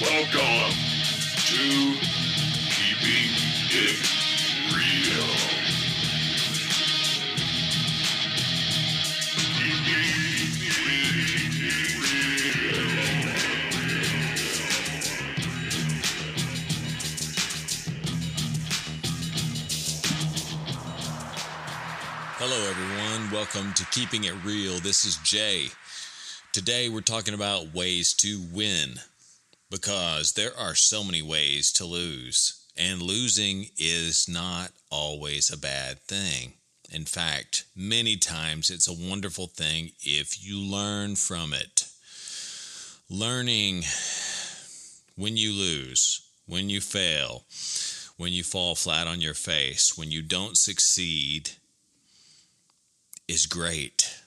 Welcome to Keeping It Real. Hello, everyone. Welcome to Keeping It Real. This is Jay. Today, we're talking about ways to win because there are so many ways to lose, and losing is not always a bad thing. In fact, many times it's a wonderful thing if you learn from it. Learning when you lose, when you fail, when you fall flat on your face, when you don't succeed is great.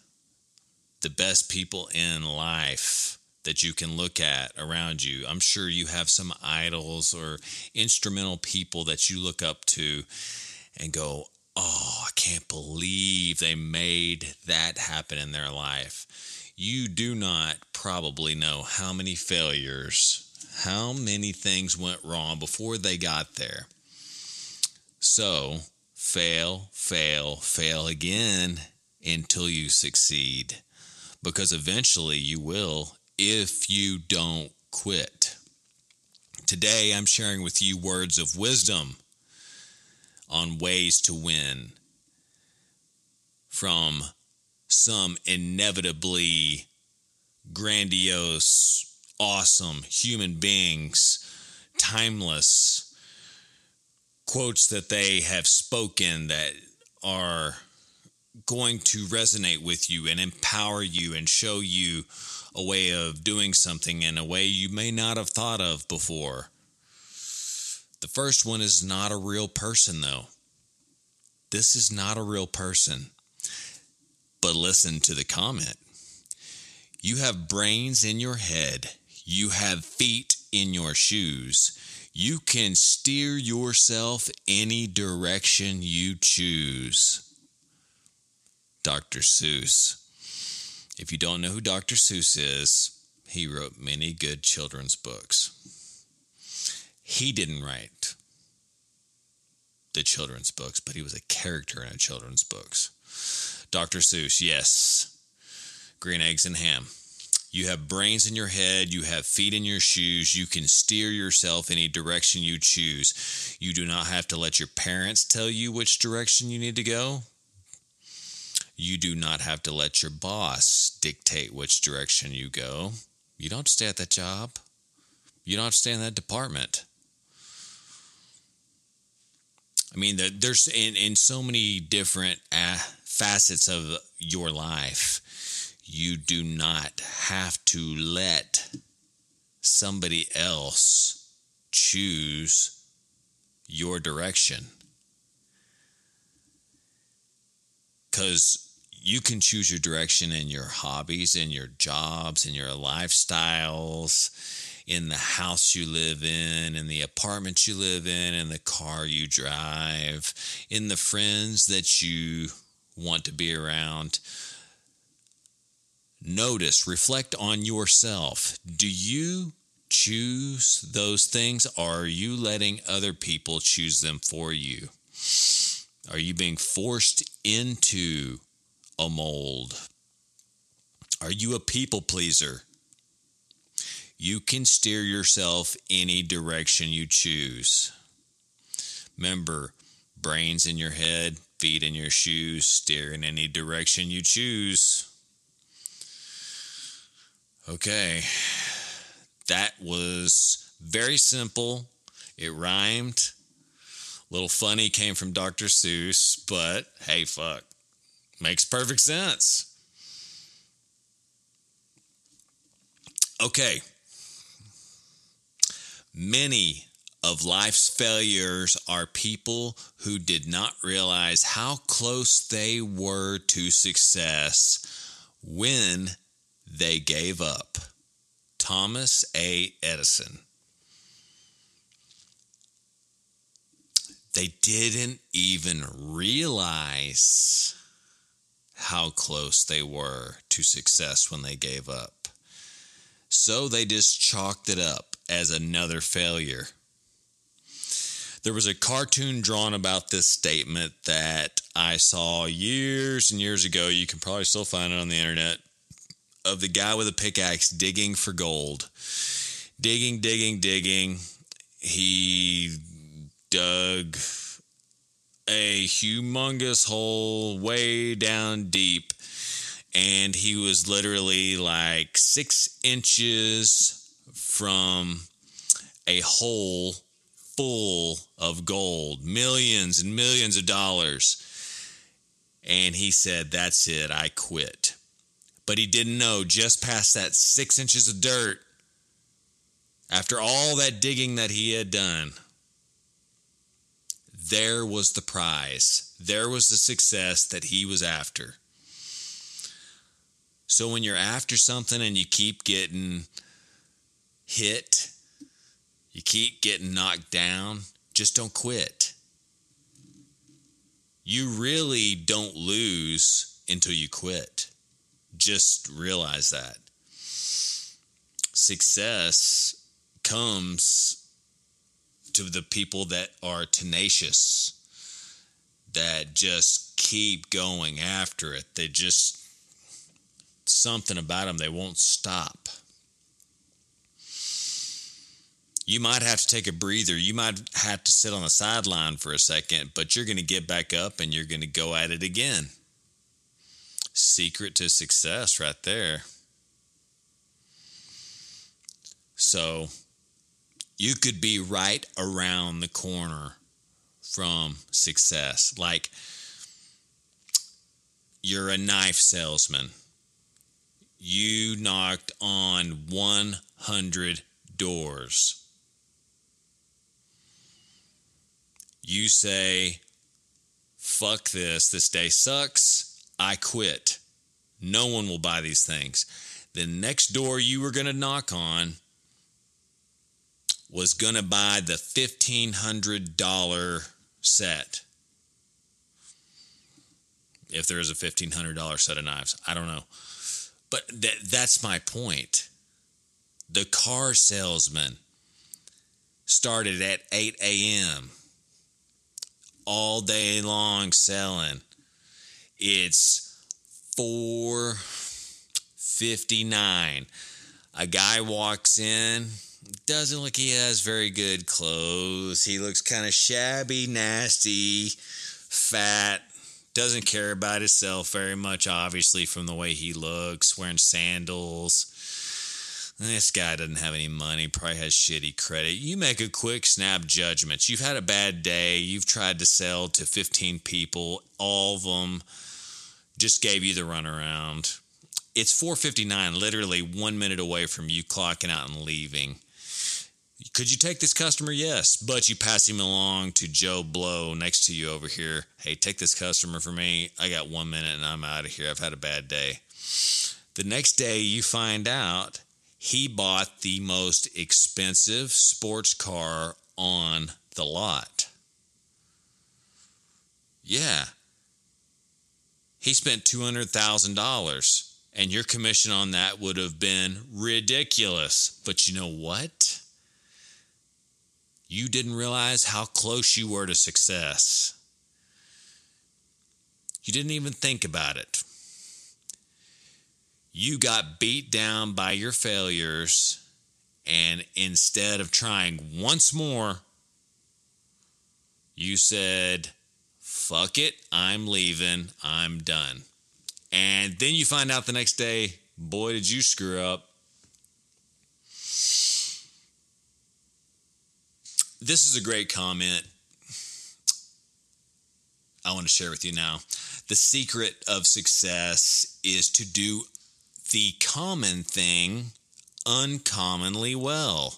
The best people in life that you can look at around you. I'm sure you have some idols or instrumental people that you look up to and go, Oh, I can't believe they made that happen in their life. You do not probably know how many failures, how many things went wrong before they got there. So, fail, fail, fail again until you succeed because eventually you will if you don't quit. Today, I'm sharing with you words of wisdom on ways to win from some inevitably grandiose, awesome human beings, timeless quotes that they have spoken that are going to resonate with you and empower you and show you a way of doing something in a way you may not have thought of before. The first one is not a real person, though. This is not a real person. But listen to the comment. You have brains in your head, you have feet in your shoes. You can steer yourself any direction you choose. Dr. Seuss. If you don't know who Dr. Seuss is, he wrote many good children's books. He didn't write the children's books, but he was a character in a children's books. Dr. Seuss, yes. Green eggs and ham. You have brains in your head, you have feet in your shoes, you can steer yourself any direction you choose. You do not have to let your parents tell you which direction you need to go. You do not have to let your boss dictate which direction you go. You don't stay at that job. You don't have to stay in that department. I mean, there's in, in so many different uh, facets of your life, you do not have to let somebody else choose your direction. Because you can choose your direction in your hobbies, in your jobs, in your lifestyles, in the house you live in, in the apartment you live in, in the car you drive, in the friends that you want to be around. Notice, reflect on yourself. Do you choose those things or are you letting other people choose them for you? Are you being forced into a mold? Are you a people pleaser? You can steer yourself any direction you choose. Remember, brains in your head, feet in your shoes, steer in any direction you choose. Okay, that was very simple. It rhymed. Little funny came from Dr. Seuss, but hey, fuck. Makes perfect sense. Okay. Many of life's failures are people who did not realize how close they were to success when they gave up. Thomas A. Edison. They didn't even realize how close they were to success when they gave up. So they just chalked it up as another failure. There was a cartoon drawn about this statement that I saw years and years ago. You can probably still find it on the internet of the guy with a pickaxe digging for gold. Digging, digging, digging. He dug a humongous hole way down deep. And he was literally like six inches from a hole full of gold, millions and millions of dollars. And he said, That's it, I quit. But he didn't know just past that six inches of dirt, after all that digging that he had done, there was the prize. There was the success that he was after. So when you're after something and you keep getting hit, you keep getting knocked down, just don't quit. You really don't lose until you quit. Just realize that. Success comes to the people that are tenacious, that just keep going after it. They just, something about them, they won't stop. You might have to take a breather. You might have to sit on the sideline for a second, but you're going to get back up and you're going to go at it again. Secret to success, right there. So, you could be right around the corner from success. Like you're a knife salesman. You knocked on 100 doors. You say, fuck this, this day sucks, I quit. No one will buy these things. The next door you were going to knock on was going to buy the $1,500 set. If there is a $1,500 set of knives, I don't know. But th- that's my point. The car salesman started at 8 a.m. all day long selling. It's 459. A guy walks in, doesn't look he has very good clothes. He looks kind of shabby, nasty, fat. Doesn't care about himself very much, obviously, from the way he looks, wearing sandals. This guy doesn't have any money, probably has shitty credit. You make a quick snap judgment. You've had a bad day. You've tried to sell to 15 people. All of them just gave you the runaround. It's 4:59, literally 1 minute away from you clocking out and leaving. Could you take this customer? Yes, but you pass him along to Joe Blow next to you over here. Hey, take this customer for me. I got 1 minute and I'm out of here. I've had a bad day. The next day you find out he bought the most expensive sports car on the lot. Yeah. He spent $200,000 and your commission on that would have been ridiculous. But you know what? You didn't realize how close you were to success. You didn't even think about it. You got beat down by your failures, and instead of trying once more, you said, fuck it, I'm leaving, I'm done. And then you find out the next day, boy, did you screw up. This is a great comment I want to share with you now. The secret of success is to do the common thing uncommonly well.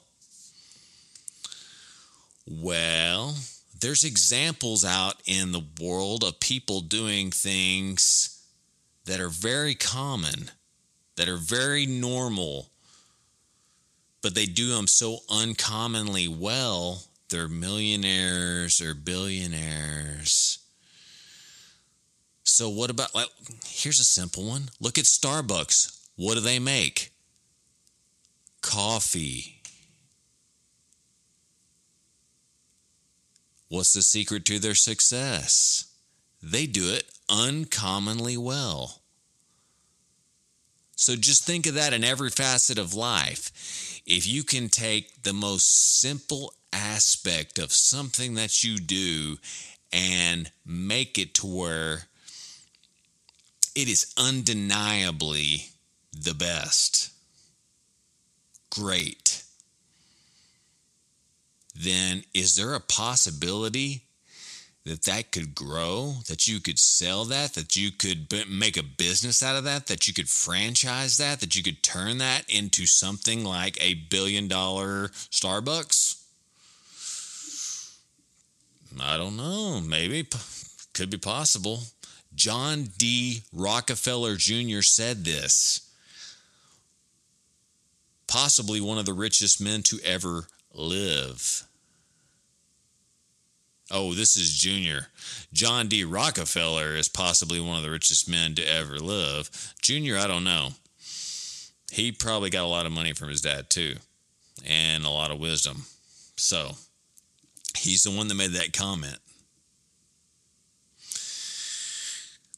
Well, there's examples out in the world of people doing things that are very common, that are very normal, but they do them so uncommonly well, they're millionaires or billionaires. So what about like here's a simple one. Look at Starbucks. What do they make? Coffee. What's the secret to their success? They do it uncommonly well. So just think of that in every facet of life. If you can take the most simple aspect of something that you do and make it to where it is undeniably the best, great, then is there a possibility that that could grow, that you could sell that, that you could make a business out of that, that you could franchise that, that you could turn that into something like a billion dollar Starbucks? I don't know. Maybe. Could be possible. John D. Rockefeller Jr. said this. Possibly one of the richest men to ever live. Oh, this is Junior. John D. Rockefeller is possibly one of the richest men to ever live. Junior, I don't know. He probably got a lot of money from his dad, too, and a lot of wisdom. So, he's the one that made that comment.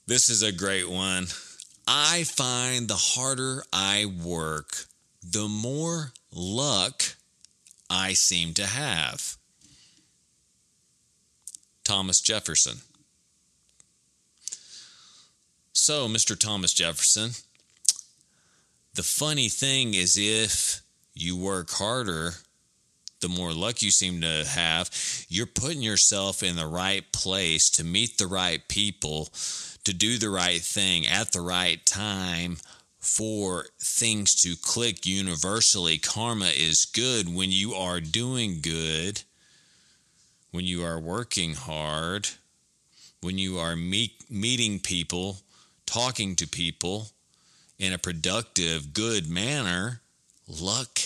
This is a great one. I find the harder I work, the more luck I seem to have. Thomas Jefferson. So, Mr. Thomas Jefferson, the funny thing is if you work harder, the more luck you seem to have, you're putting yourself in the right place to meet the right people, to do the right thing at the right time for things to click universally. Karma is good when you are doing good when you are working hard, when you are meet, meeting people, talking to people in a productive, good manner, luck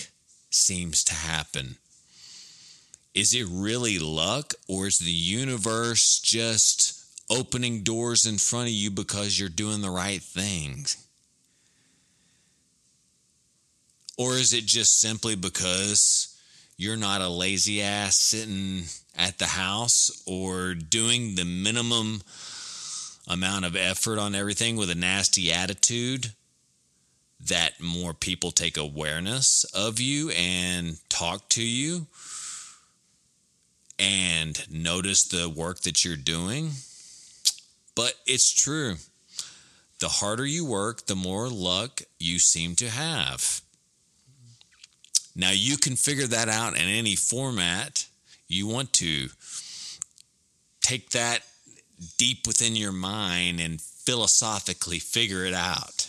seems to happen. Is it really luck, or is the universe just opening doors in front of you because you're doing the right things? Or is it just simply because you're not a lazy ass sitting at the house or doing the minimum amount of effort on everything with a nasty attitude that more people take awareness of you and talk to you and notice the work that you're doing. But it's true. The harder you work, the more luck you seem to have. Now, you can figure that out in any format you want to take that deep within your mind and philosophically figure it out.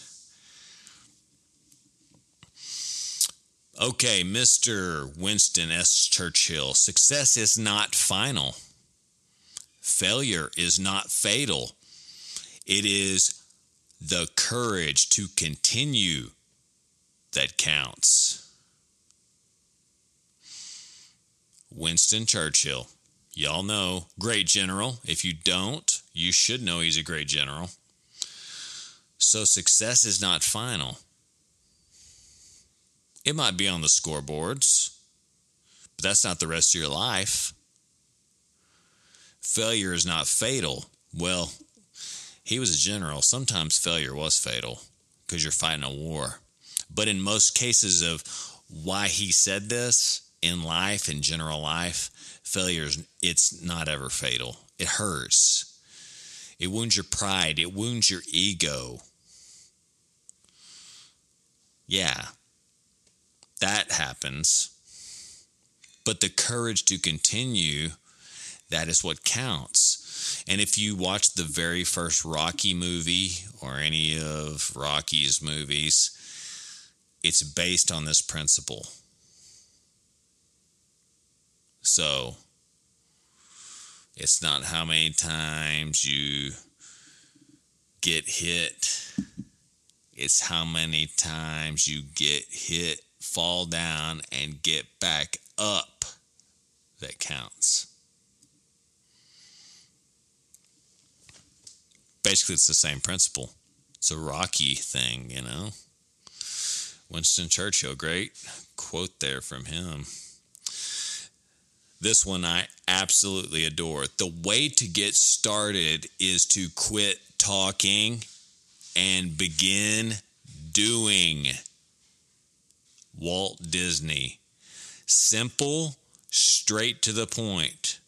Okay, Mr. Winston S. Churchill, success is not final. Failure is not fatal. It is the courage to continue that counts. Winston Churchill. Y'all know, great general. If you don't, you should know he's a great general. So success is not final. It might be on the scoreboards, but that's not the rest of your life. Failure is not fatal. Well, he was a general. Sometimes failure was fatal because you're fighting a war. But in most cases of why he said this, in life, in general life, failures, it's not ever fatal. It hurts. It wounds your pride. It wounds your ego. Yeah, that happens. But the courage to continue, that is what counts. And if you watch the very first Rocky movie or any of Rocky's movies, it's based on this principle so it's not how many times you get hit, it's how many times you get hit, fall down, and get back up that counts. Basically, it's the same principle. It's a Rocky thing, you know. Winston Churchill, great quote there from him. This one I absolutely adore. The way to get started is to quit talking and begin doing. Walt Disney. Simple, straight to the point.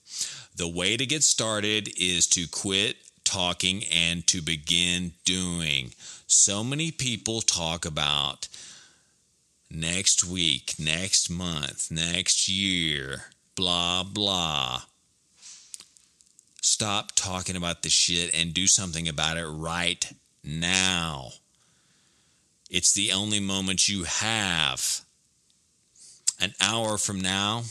The way to get started is to quit talking and to begin doing. So many people talk about next week, next month, next year, blah, blah. Stop talking about the shit and do something about it right now. It's the only moment you have. An hour from now,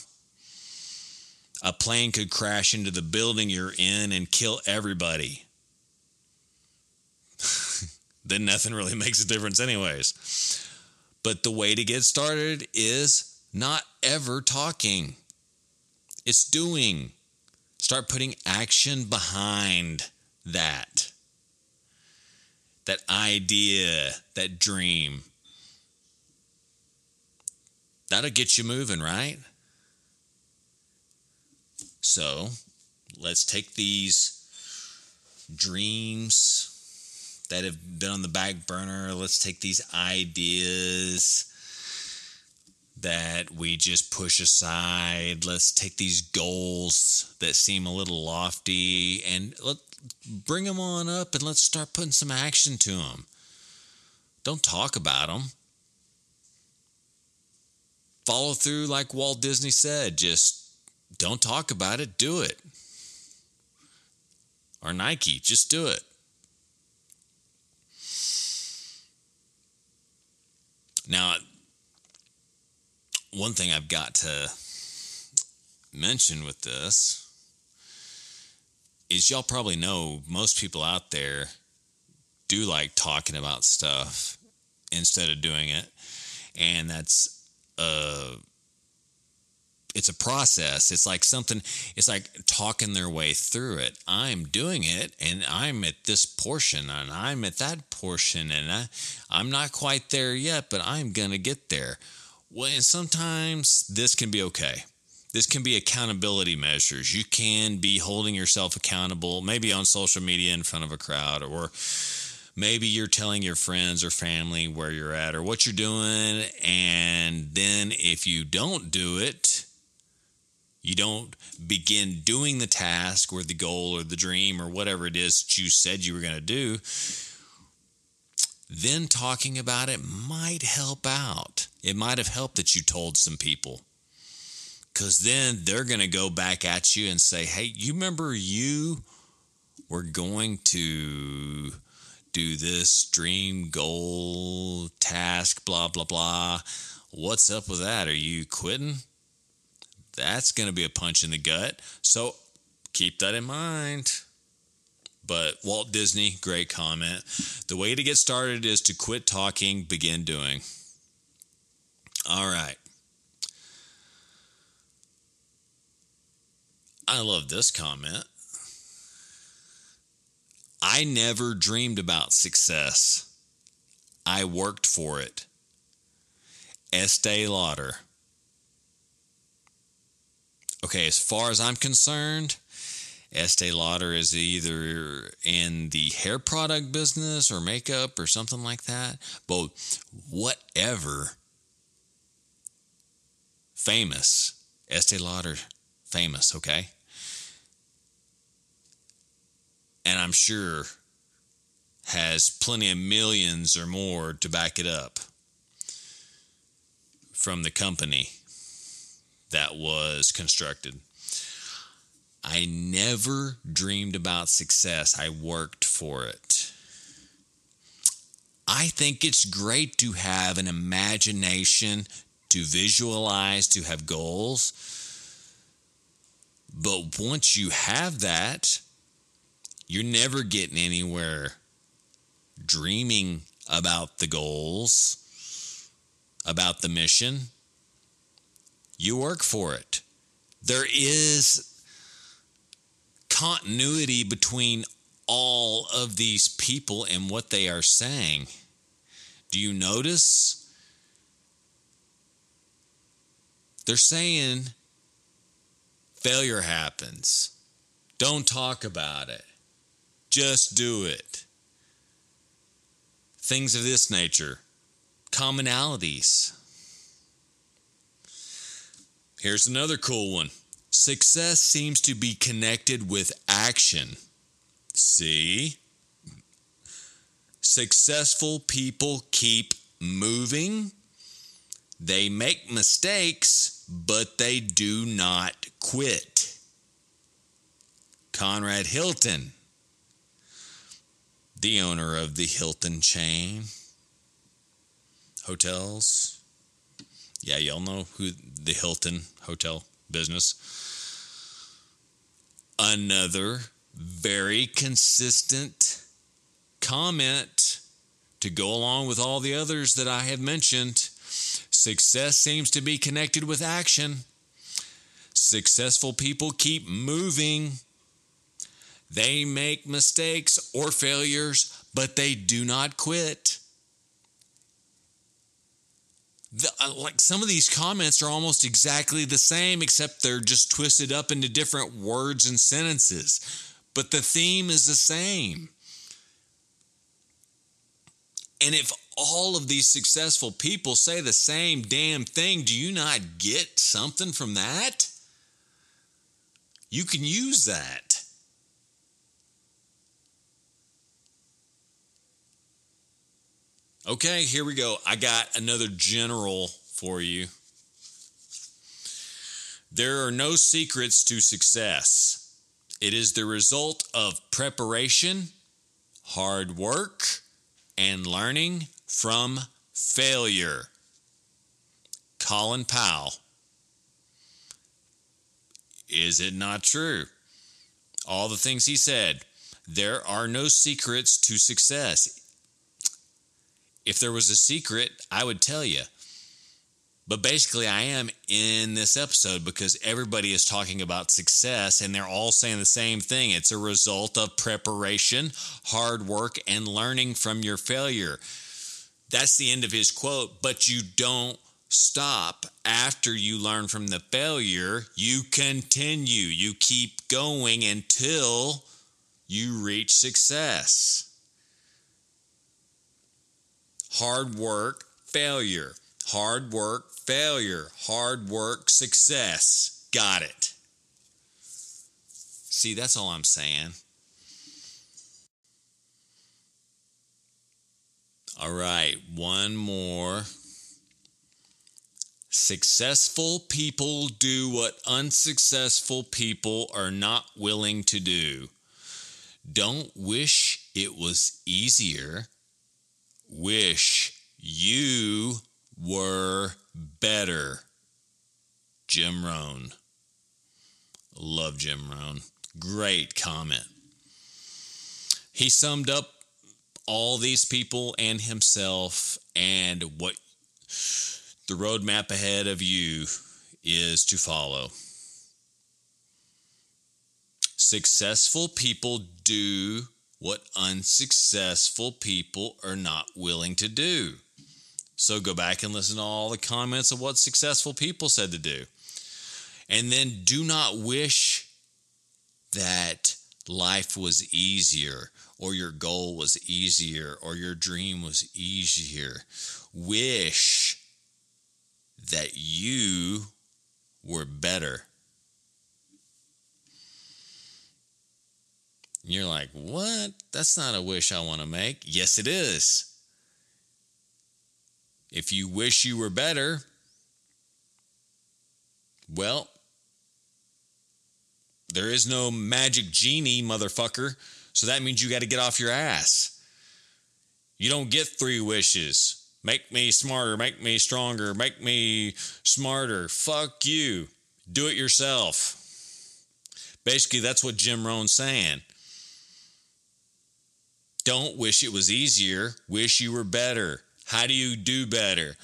a plane could crash into the building you're in and kill everybody. then nothing really makes a difference, anyways. But the way to get started is not ever talking, it's doing. Start putting action behind that. That idea, that dream. That'll get you moving, right? So let's take these dreams that have been on the back burner. Let's take these ideas that we just push aside. Let's take these goals that seem a little lofty and let bring them on up and let's start putting some action to them. Don't talk about them. Follow through like Walt Disney said, just don't talk about it, do it. Or Nike, just do it. Now, one thing I've got to mention with this is y'all probably know most people out there do like talking about stuff instead of doing it. And that's uh it's a process. It's like something, it's like talking their way through it. I'm doing it and I'm at this portion and I'm at that portion and I, I'm not quite there yet, but I'm to get there. Well, and sometimes this can be okay. This can be accountability measures. You can be holding yourself accountable, maybe on social media in front of a crowd, or maybe you're telling your friends or family where you're at or what you're doing. And then if you don't do it, you don't begin doing the task or the goal or the dream or whatever it is that you said you were going to do. Then talking about it might help out. It might have helped that you told some people. Because then they're going to go back at you and say, hey, you remember you were going to do this dream, goal, task, blah, blah, blah. What's up with that? Are you quitting? that's going to be a punch in the gut. So keep that in mind. But Walt Disney, great comment. The way to get started is to quit talking, begin doing. All right. I love this comment. I never dreamed about success. I worked for it. Estee Lauder okay, as far as I'm concerned, Estee Lauder is either in the hair product business or makeup or something like that. But whatever, famous, Estee Lauder, famous, okay? And I'm sure has plenty of millions or more to back it up from the company that was constructed. I never dreamed about success. I worked for it. I think it's great to have an imagination, to visualize, to have goals. But once you have that, you're never getting anywhere dreaming about the goals, about the mission you work for it. There is continuity between all of these people and what they are saying. Do you notice? They're saying failure happens. Don't talk about it. Just do it. Things of this nature, commonalities. Here's another cool one success seems to be connected with action. See? Successful people keep moving. They make mistakes, but they do not quit. Conrad Hilton, the owner of the Hilton chain hotels. Yeah, y'all know who the Hilton hotel business. Another very consistent comment to go along with all the others that I have mentioned. Success seems to be connected with action. Successful people keep moving. They make mistakes or failures, but they do not quit. The, uh, like some of these comments are almost exactly the same, except they're just twisted up into different words and sentences. But the theme is the same. And if all of these successful people say the same damn thing, do you not get something from that? You can use that. Okay, here we go. I got another general for you. There are no secrets to success. It is the result of preparation, hard work, and learning from failure. Colin Powell. Is it not true? All the things he said. There are no secrets to success. If there was a secret, I would tell you. But basically, I am in this episode because everybody is talking about success and they're all saying the same thing. It's a result of preparation, hard work, and learning from your failure. That's the end of his quote, but you don't stop after you learn from the failure. You continue, you keep going until you reach success. Hard work, failure. Hard work, failure. Hard work, success. Got it. See, that's all I'm saying. All right, one more. Successful people do what unsuccessful people are not willing to do. Don't wish it was easier. Wish you were better. Jim Rohn. Love Jim Rohn. Great comment. He summed up all these people and himself and what the roadmap ahead of you is to follow. Successful people do what unsuccessful people are not willing to do. So go back and listen to all the comments of what successful people said to do. And then do not wish that life was easier or your goal was easier or your dream was easier. Wish that you were better. You're like, what? That's not a wish I want to make. Yes, it is. If you wish you were better, well, there is no magic genie, motherfucker. So that means you got to get off your ass. You don't get three wishes. Make me smarter, make me stronger, make me smarter. Fuck you. Do it yourself. Basically, that's what Jim Rohn's saying. Don't wish it was easier, wish you were better. How do you do better?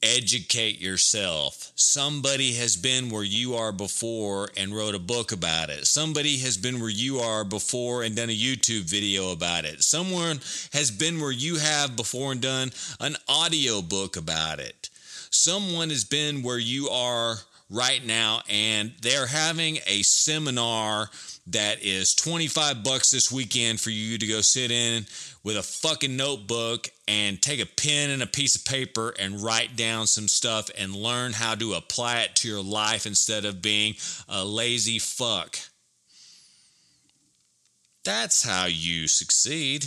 educate yourself. Somebody has been where you are before and wrote a book about it. Somebody has been where you are before and done a YouTube video about it. Someone has been where you have before and done an audio book about it. Someone has been where you are right now and they're having a seminar that is 25 bucks this weekend for you to go sit in with a fucking notebook and take a pen and a piece of paper and write down some stuff and learn how to apply it to your life instead of being a lazy fuck. That's how you succeed.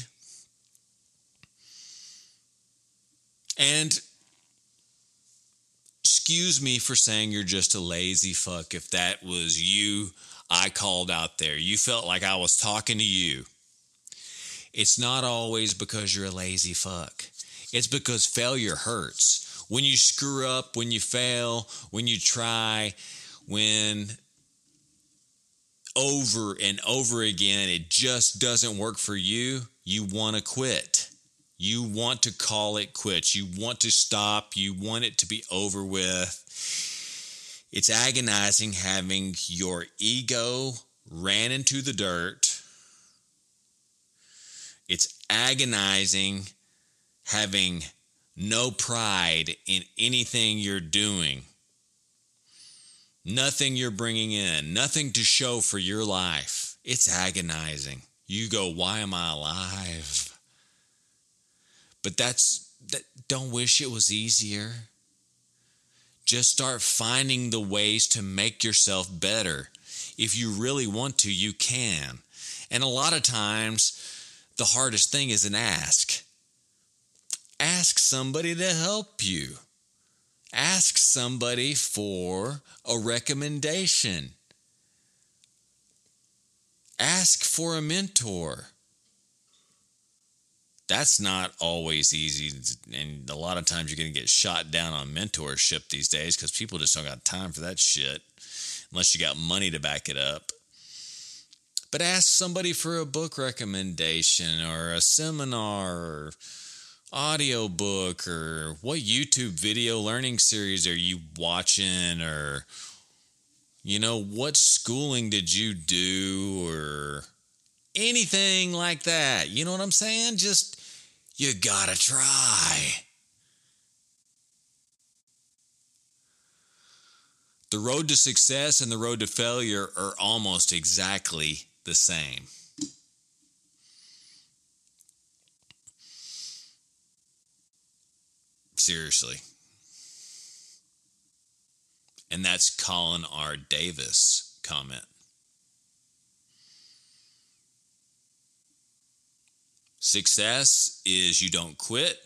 And excuse me for saying you're just a lazy fuck if that was you I called out there. You felt like I was talking to you. It's not always because you're a lazy fuck. It's because failure hurts. When you screw up, when you fail, when you try, when over and over again it just doesn't work for you, you want to quit. You want to call it quits. You want to stop. You want it to be over with. It's agonizing having your ego ran into the dirt. It's agonizing having no pride in anything you're doing. Nothing you're bringing in, nothing to show for your life. It's agonizing. You go, why am I alive? But that's that don't wish it was easier. Just start finding the ways to make yourself better. If you really want to, you can. And a lot of times, the hardest thing is an ask. Ask somebody to help you. Ask somebody for a recommendation. Ask for a mentor that's not always easy. And a lot of times you're going to get shot down on mentorship these days because people just don't got time for that shit unless you got money to back it up. But ask somebody for a book recommendation or a seminar or audio book or what YouTube video learning series are you watching or you know what schooling did you do or anything like that. You know what I'm saying? Just you gotta try. The road to success and the road to failure are almost exactly the same. Seriously. And that's Colin R. Davis comment. Success is you don't quit.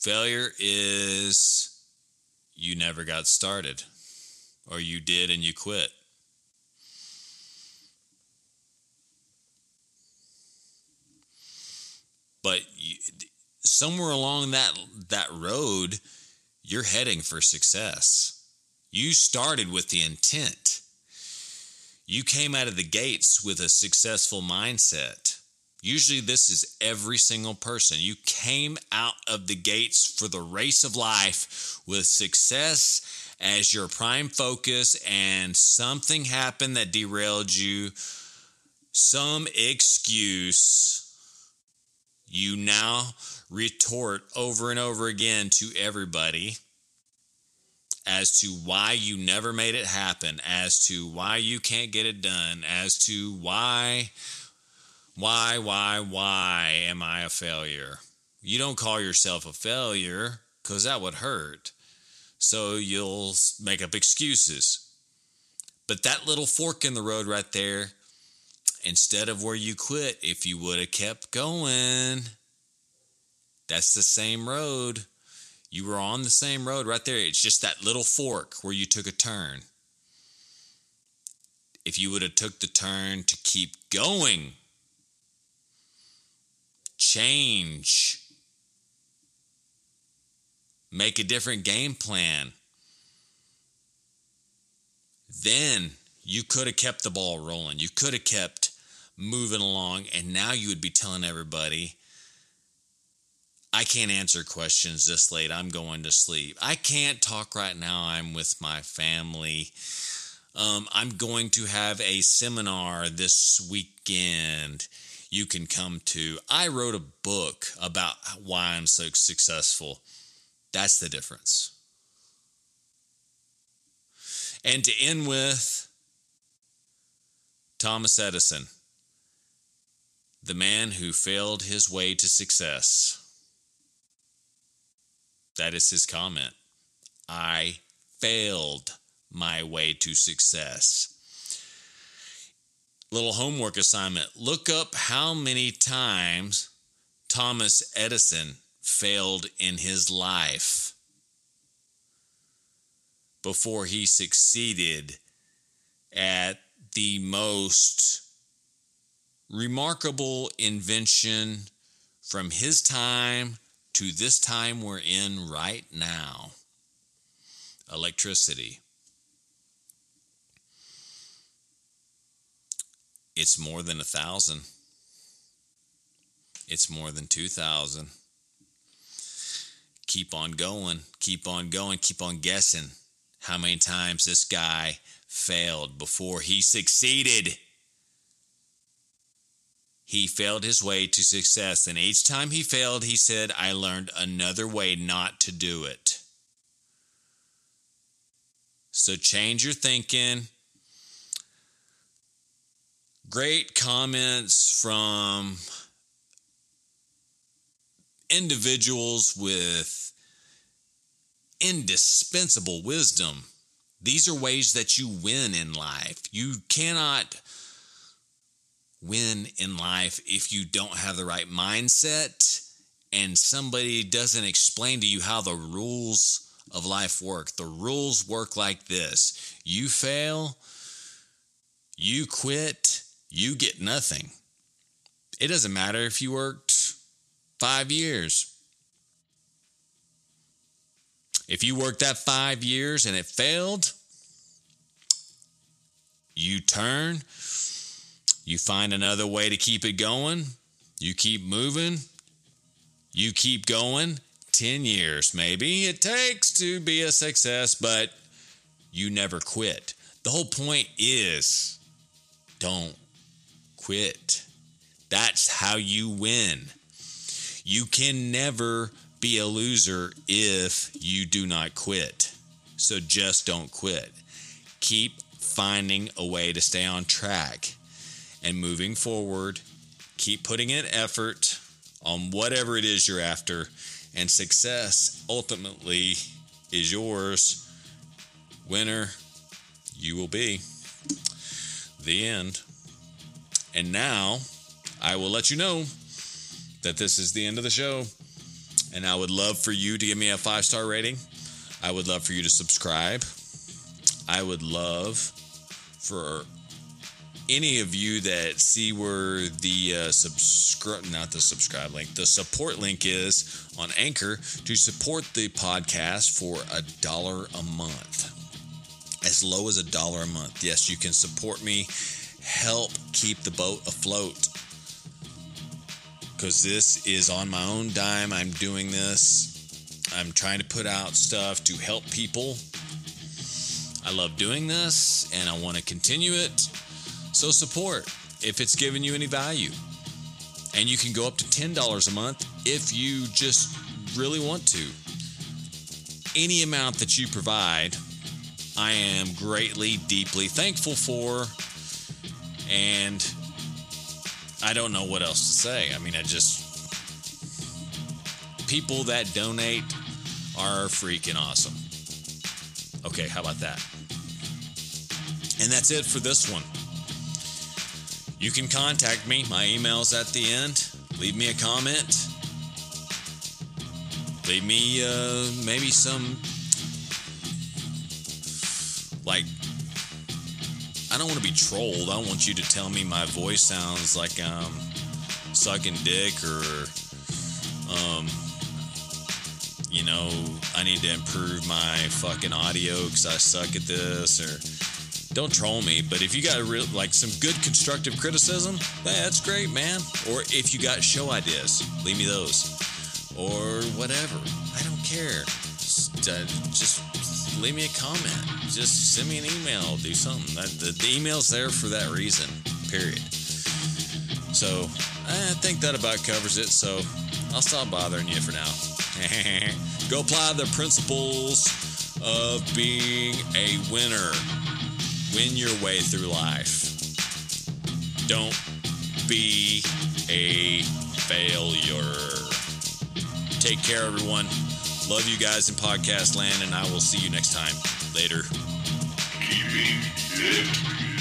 Failure is you never got started, or you did and you quit. But you, somewhere along that that road, you're heading for success. You started with the intent. You came out of the gates with a successful mindset. Usually, this is every single person. You came out of the gates for the race of life with success as your prime focus, and something happened that derailed you, some excuse. You now retort over and over again to everybody as to why you never made it happen, as to why you can't get it done, as to why why, why, why am I a failure? You don't call yourself a failure because that would hurt. So you'll make up excuses. But that little fork in the road right there, instead of where you quit, if you would have kept going, that's the same road. You were on the same road right there. It's just that little fork where you took a turn. If you would have took the turn to keep going, change, make a different game plan. Then you could have kept the ball rolling. You could have kept moving along, and now you would be telling everybody, I can't answer questions this late. I'm going to sleep. I can't talk right now. I'm with my family. Um, I'm going to have a seminar this weekend you can come to. I wrote a book about why I'm so successful. That's the difference. And to end with, Thomas Edison, the man who failed his way to success. That is his comment. I failed my way to success. Little homework assignment look up how many times Thomas Edison failed in his life before he succeeded at the most remarkable invention from his time to this time we're in right now electricity. It's more than a thousand. It's more than 2,000. Keep on going, keep on going, keep on guessing how many times this guy failed before he succeeded. He failed his way to success, and each time he failed, he said, I learned another way not to do it. So change your thinking. Great comments from individuals with indispensable wisdom. These are ways that you win in life. You cannot win in life if you don't have the right mindset and somebody doesn't explain to you how the rules of life work. The rules work like this you fail, you quit, you get nothing. It doesn't matter if you worked five years. If you worked that five years and it failed, you turn, you find another way to keep it going, you keep moving, you keep going. 10 years, maybe it takes to be a success, but you never quit. The whole point is don't quit. That's how you win. You can never be a loser if you do not quit. So just don't quit. Keep finding a way to stay on track and moving forward. Keep putting in effort on whatever it is you're after, and success ultimately is yours. Winner, you will be. The end. And now I will let you know that this is the end of the show. And I would love for you to give me a five star rating. I would love for you to subscribe. I would love for any of you that see where the uh, subscribe, not the subscribe link, the support link is on Anchor to support the podcast for a dollar a month. As low as a dollar a month. Yes, you can support me, help keep the boat afloat. Because this is on my own dime. I'm doing this. I'm trying to put out stuff to help people. I love doing this and I want to continue it. So support if it's giving you any value. And you can go up to $10 a month if you just really want to. Any amount that you provide, I am greatly, deeply thankful for. And I don't know what else to say. I mean, I just. People that donate are freaking awesome. Okay, how about that? And that's it for this one. You can contact me. My email's at the end. Leave me a comment. Leave me uh, maybe some like I don't want to be trolled. I don't want you to tell me my voice sounds like I'm sucking dick or um you know, I need to improve my fucking audio because I suck at this or don't troll me. But if you got real, like some good constructive criticism, that's great, man. Or if you got show ideas, leave me those. Or whatever. I don't care. Just, uh, just leave me a comment. Just send me an email. Do something. That, the, the email's there for that reason, period. So I think that about covers it. So I'll stop bothering you for now. Go apply the principles of being a winner. Win your way through life. Don't be a failure. Take care, everyone. Love you guys in podcast land, and I will see you next time. Later. Keeping it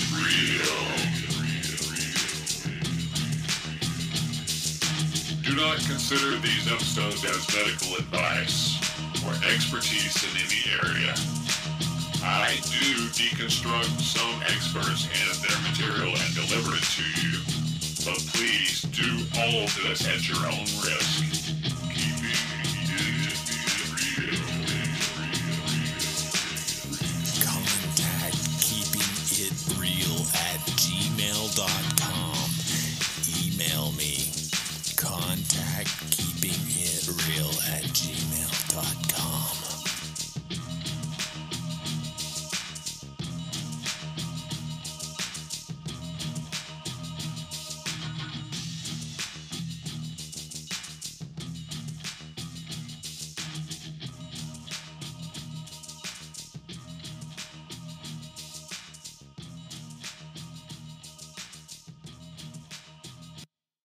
real. Do not consider these episodes as medical advice or expertise in any area. I do deconstruct some experts and their material and deliver it to you. But please do all of this at your own risk. thought